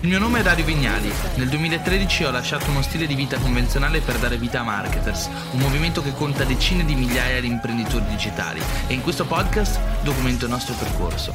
Il mio nome è Dario Vignali. Nel 2013 ho lasciato uno stile di vita convenzionale per dare vita a Marketers, un movimento che conta decine di migliaia di imprenditori digitali e in questo podcast documento il nostro percorso.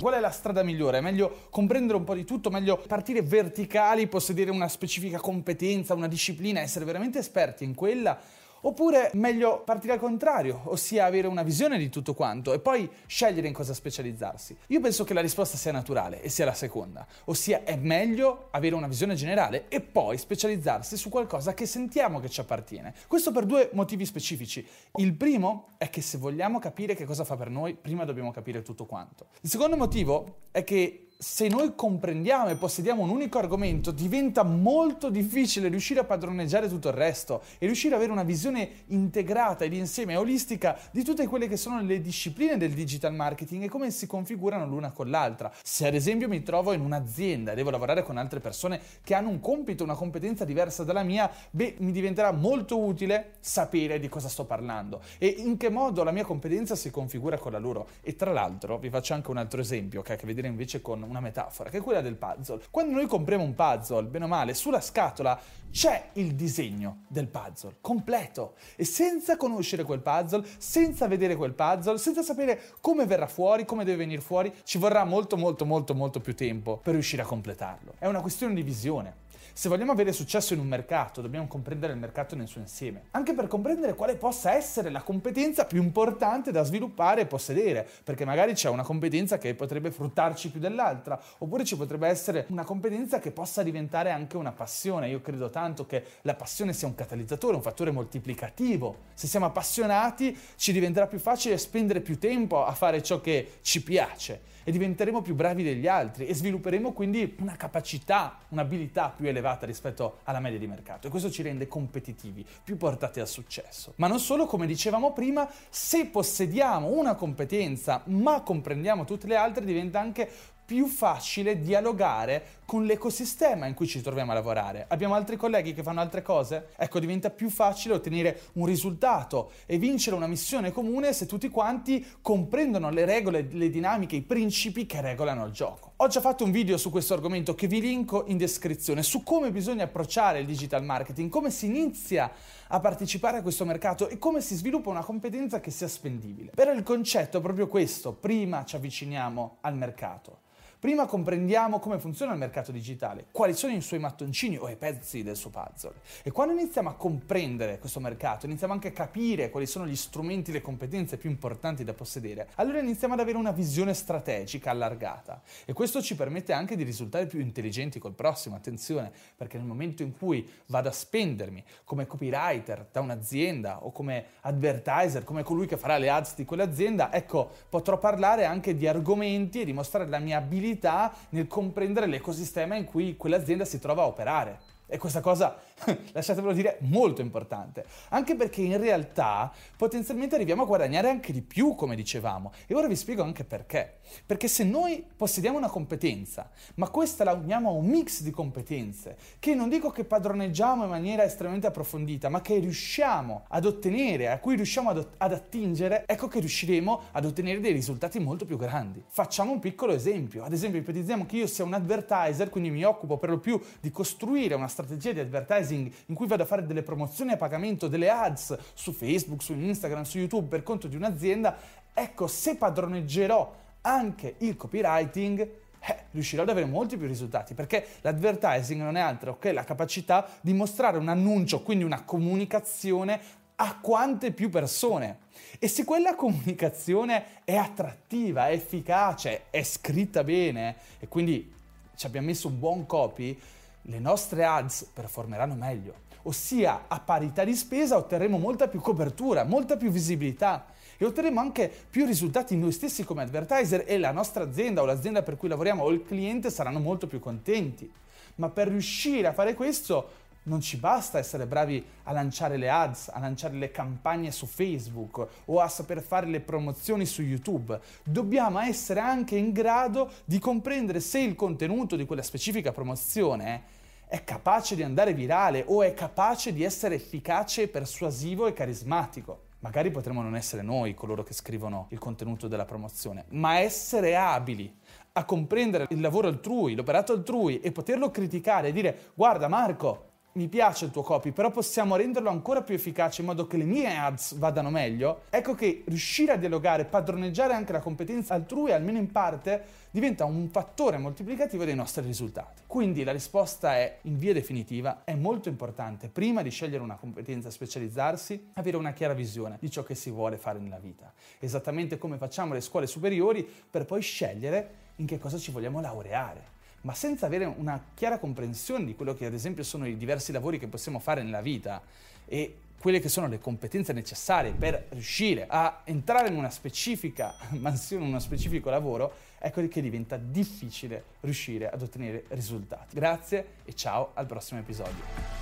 Qual è la strada migliore? È meglio comprendere un po' di tutto, meglio partire verticali, possedere una specifica competenza, una disciplina, essere veramente esperti in quella Oppure meglio partire al contrario, ossia avere una visione di tutto quanto e poi scegliere in cosa specializzarsi. Io penso che la risposta sia naturale e sia la seconda, ossia è meglio avere una visione generale e poi specializzarsi su qualcosa che sentiamo che ci appartiene. Questo per due motivi specifici. Il primo è che se vogliamo capire che cosa fa per noi, prima dobbiamo capire tutto quanto. Il secondo motivo è che se noi comprendiamo e possediamo un unico argomento, diventa molto difficile riuscire a padroneggiare tutto il resto e riuscire ad avere una visione integrata ed insieme olistica di tutte quelle che sono le discipline del digital marketing e come si configurano l'una con l'altra. Se ad esempio mi trovo in un'azienda e devo lavorare con altre persone che hanno un compito, una competenza diversa dalla mia, beh, mi diventerà molto utile sapere di cosa sto parlando e in che modo la mia competenza si configura con la loro. E tra l'altro vi faccio anche un altro esempio che ha a che vedere invece con una metafora, che è quella del puzzle. Quando noi compriamo un puzzle, bene o male, sulla scatola c'è il disegno del puzzle completo e senza conoscere quel puzzle, senza vedere quel puzzle, senza sapere come verrà fuori, come deve venire fuori, ci vorrà molto molto molto molto più tempo per riuscire a completarlo. È una questione di visione. Se vogliamo avere successo in un mercato, dobbiamo comprendere il mercato nel suo insieme, anche per comprendere quale possa essere la competenza più importante da sviluppare e possedere, perché magari c'è una competenza che potrebbe fruttarci più dell'altra, oppure ci potrebbe essere una competenza che possa diventare anche una passione. Io credo tanto che la passione sia un catalizzatore, un fattore moltiplicativo. Se siamo appassionati ci diventerà più facile spendere più tempo a fare ciò che ci piace e diventeremo più bravi degli altri e svilupperemo quindi una capacità, un'abilità più elevata rispetto alla media di mercato e questo ci rende competitivi, più portati al successo. Ma non solo, come dicevamo prima, se possediamo una competenza ma comprendiamo tutte le altre diventa anche più facile dialogare con l'ecosistema in cui ci troviamo a lavorare. Abbiamo altri colleghi che fanno altre cose? Ecco, diventa più facile ottenere un risultato e vincere una missione comune se tutti quanti comprendono le regole, le dinamiche, i principi che regolano il gioco. Ho già fatto un video su questo argomento che vi linko in descrizione su come bisogna approcciare il digital marketing, come si inizia a partecipare a questo mercato e come si sviluppa una competenza che sia spendibile. Però il concetto è proprio questo, prima ci avviciniamo al mercato. Prima comprendiamo come funziona il mercato digitale, quali sono i suoi mattoncini o i pezzi del suo puzzle. E quando iniziamo a comprendere questo mercato, iniziamo anche a capire quali sono gli strumenti, le competenze più importanti da possedere, allora iniziamo ad avere una visione strategica allargata. E questo ci permette anche di risultare più intelligenti col prossimo, attenzione, perché nel momento in cui vado a spendermi come copywriter da un'azienda o come advertiser, come colui che farà le ads di quell'azienda, ecco, potrò parlare anche di argomenti e dimostrare la mia abilità abilità nel comprendere l'ecosistema in cui quell'azienda si trova a operare. E questa cosa, lasciatemelo dire, molto importante. Anche perché in realtà potenzialmente arriviamo a guadagnare anche di più, come dicevamo. E ora vi spiego anche perché. Perché se noi possediamo una competenza, ma questa la uniamo a un mix di competenze, che non dico che padroneggiamo in maniera estremamente approfondita, ma che riusciamo ad ottenere, a cui riusciamo ad, ad attingere, ecco che riusciremo ad ottenere dei risultati molto più grandi. Facciamo un piccolo esempio. Ad esempio, ipotizziamo che io sia un advertiser, quindi mi occupo per lo più di costruire una strategia di advertising in cui vado a fare delle promozioni a pagamento, delle ads su Facebook, su Instagram, su YouTube per conto di un'azienda, ecco, se padroneggerò anche il copywriting, eh, riuscirò ad avere molti più risultati perché l'advertising non è altro che la capacità di mostrare un annuncio, quindi una comunicazione a quante più persone. E se quella comunicazione è attrattiva, è efficace, è scritta bene e quindi ci abbiamo messo un buon copy, le nostre ads performeranno meglio. Ossia, a parità di spesa otterremo molta più copertura, molta più visibilità e otterremo anche più risultati noi stessi come advertiser e la nostra azienda o l'azienda per cui lavoriamo o il cliente saranno molto più contenti. Ma per riuscire a fare questo non ci basta essere bravi a lanciare le ads, a lanciare le campagne su Facebook o a saper fare le promozioni su YouTube. Dobbiamo essere anche in grado di comprendere se il contenuto di quella specifica promozione è capace di andare virale o è capace di essere efficace, persuasivo e carismatico. Magari potremmo non essere noi coloro che scrivono il contenuto della promozione, ma essere abili a comprendere il lavoro altrui, l'operato altrui e poterlo criticare e dire guarda Marco, mi piace il tuo copy, però possiamo renderlo ancora più efficace in modo che le mie ads vadano meglio, ecco che riuscire a dialogare, padroneggiare anche la competenza altrui, almeno in parte, diventa un fattore moltiplicativo dei nostri risultati. Quindi la risposta è, in via definitiva, è molto importante, prima di scegliere una competenza, specializzarsi, avere una chiara visione di ciò che si vuole fare nella vita. Esattamente come facciamo le scuole superiori per poi scegliere in che cosa ci vogliamo laureare ma senza avere una chiara comprensione di quello che ad esempio sono i diversi lavori che possiamo fare nella vita e quelle che sono le competenze necessarie per riuscire a entrare in una specifica mansione, in uno specifico lavoro, ecco che diventa difficile riuscire ad ottenere risultati. Grazie e ciao al prossimo episodio.